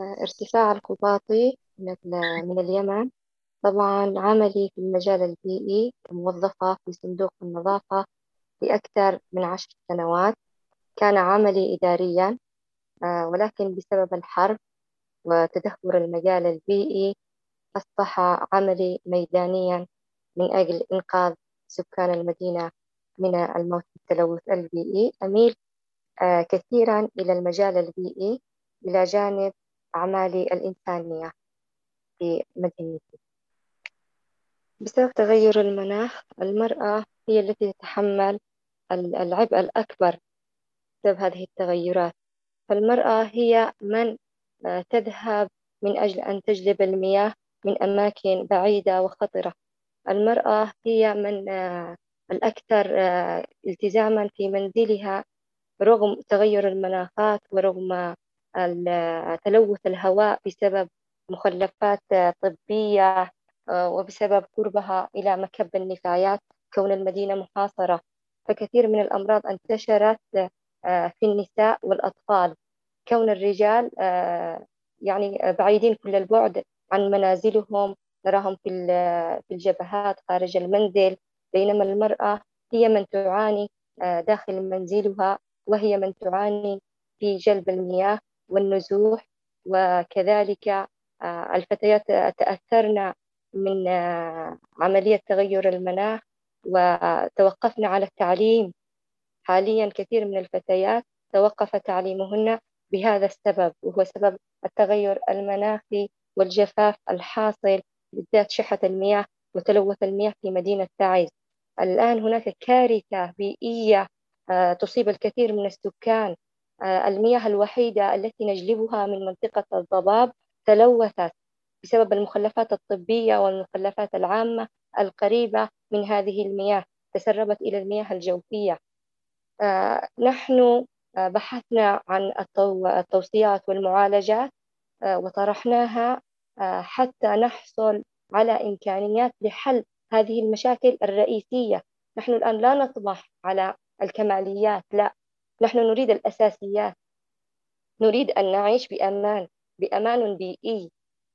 ارتفاع القباطي من من اليمن. طبعا عملي في المجال البيئي موظفة في صندوق النظافة لأكثر من عشر سنوات. كان عملي إداريا آه، ولكن بسبب الحرب وتدهور المجال البيئي أصبح عملي ميدانيا من أجل إنقاذ سكان المدينة من الموت بالتلوث البيئي. أميل آه، كثيرا إلى المجال البيئي إلى جانب أعمالي الإنسانية في مدينتي. بسبب تغير المناخ المرأة هي التي تتحمل العبء الأكبر بسبب هذه التغيرات. فالمرأة هي من آه، تذهب من أجل أن تجلب المياه من أماكن بعيدة وخطرة. المرأة هي من آه، الأكثر آه، التزاما في منزلها رغم تغير المناخات ورغم تلوث الهواء بسبب مخلفات طبية وبسبب قربها إلى مكب النفايات كون المدينة محاصرة. فكثير من الأمراض انتشرت في النساء والأطفال. كون الرجال يعني بعيدين كل البعد عن منازلهم نراهم في في الجبهات خارج المنزل بينما المرأة هي من تعاني داخل منزلها وهي من تعاني في جلب المياه. والنزوح وكذلك آه، الفتيات تأثرن من آه، عملية تغير المناخ وتوقفن على التعليم. حاليا كثير من الفتيات توقف تعليمهن بهذا السبب وهو سبب التغير المناخي والجفاف الحاصل بالذات شحة المياه وتلوث المياه في مدينة تعز الآن هناك كارثة بيئية آه، تصيب الكثير من السكان. المياه الوحيدة التي نجلبها من منطقة الضباب تلوثت بسبب المخلفات الطبية والمخلفات العامة القريبة من هذه المياه تسربت إلى المياه الجوفية. آه، نحن بحثنا عن التوصيات والمعالجات وطرحناها حتى نحصل على إمكانيات لحل هذه المشاكل الرئيسية. نحن الآن لا نطمح على الكماليات لا. نحن نريد الأساسيات. نريد أن نعيش بأمان بأمان بيئي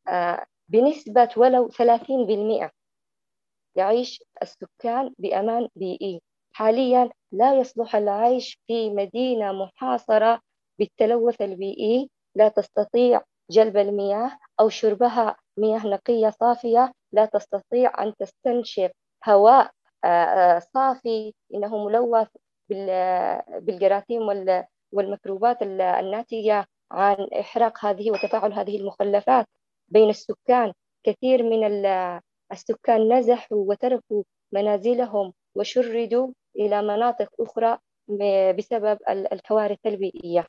آه، بنسبة ولو 30% يعيش السكان بأمان بيئي. حاليا لا يصلح العيش في مدينة محاصرة بالتلوث البيئي. لا تستطيع جلب المياه أو شربها مياه نقية صافية. لا تستطيع أن تستنشق هواء آه، آه، صافي. إنه ملوث بالجراثيم والميكروبات الناتجة عن إحراق هذه وتفاعل هذه المخلفات بين السكان. كثير من السكان نزحوا وتركوا منازلهم وشردوا إلى مناطق أخرى بسبب الكوارث البيئية.